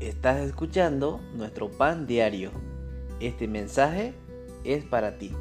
Estás escuchando nuestro pan diario. Este mensaje es para ti.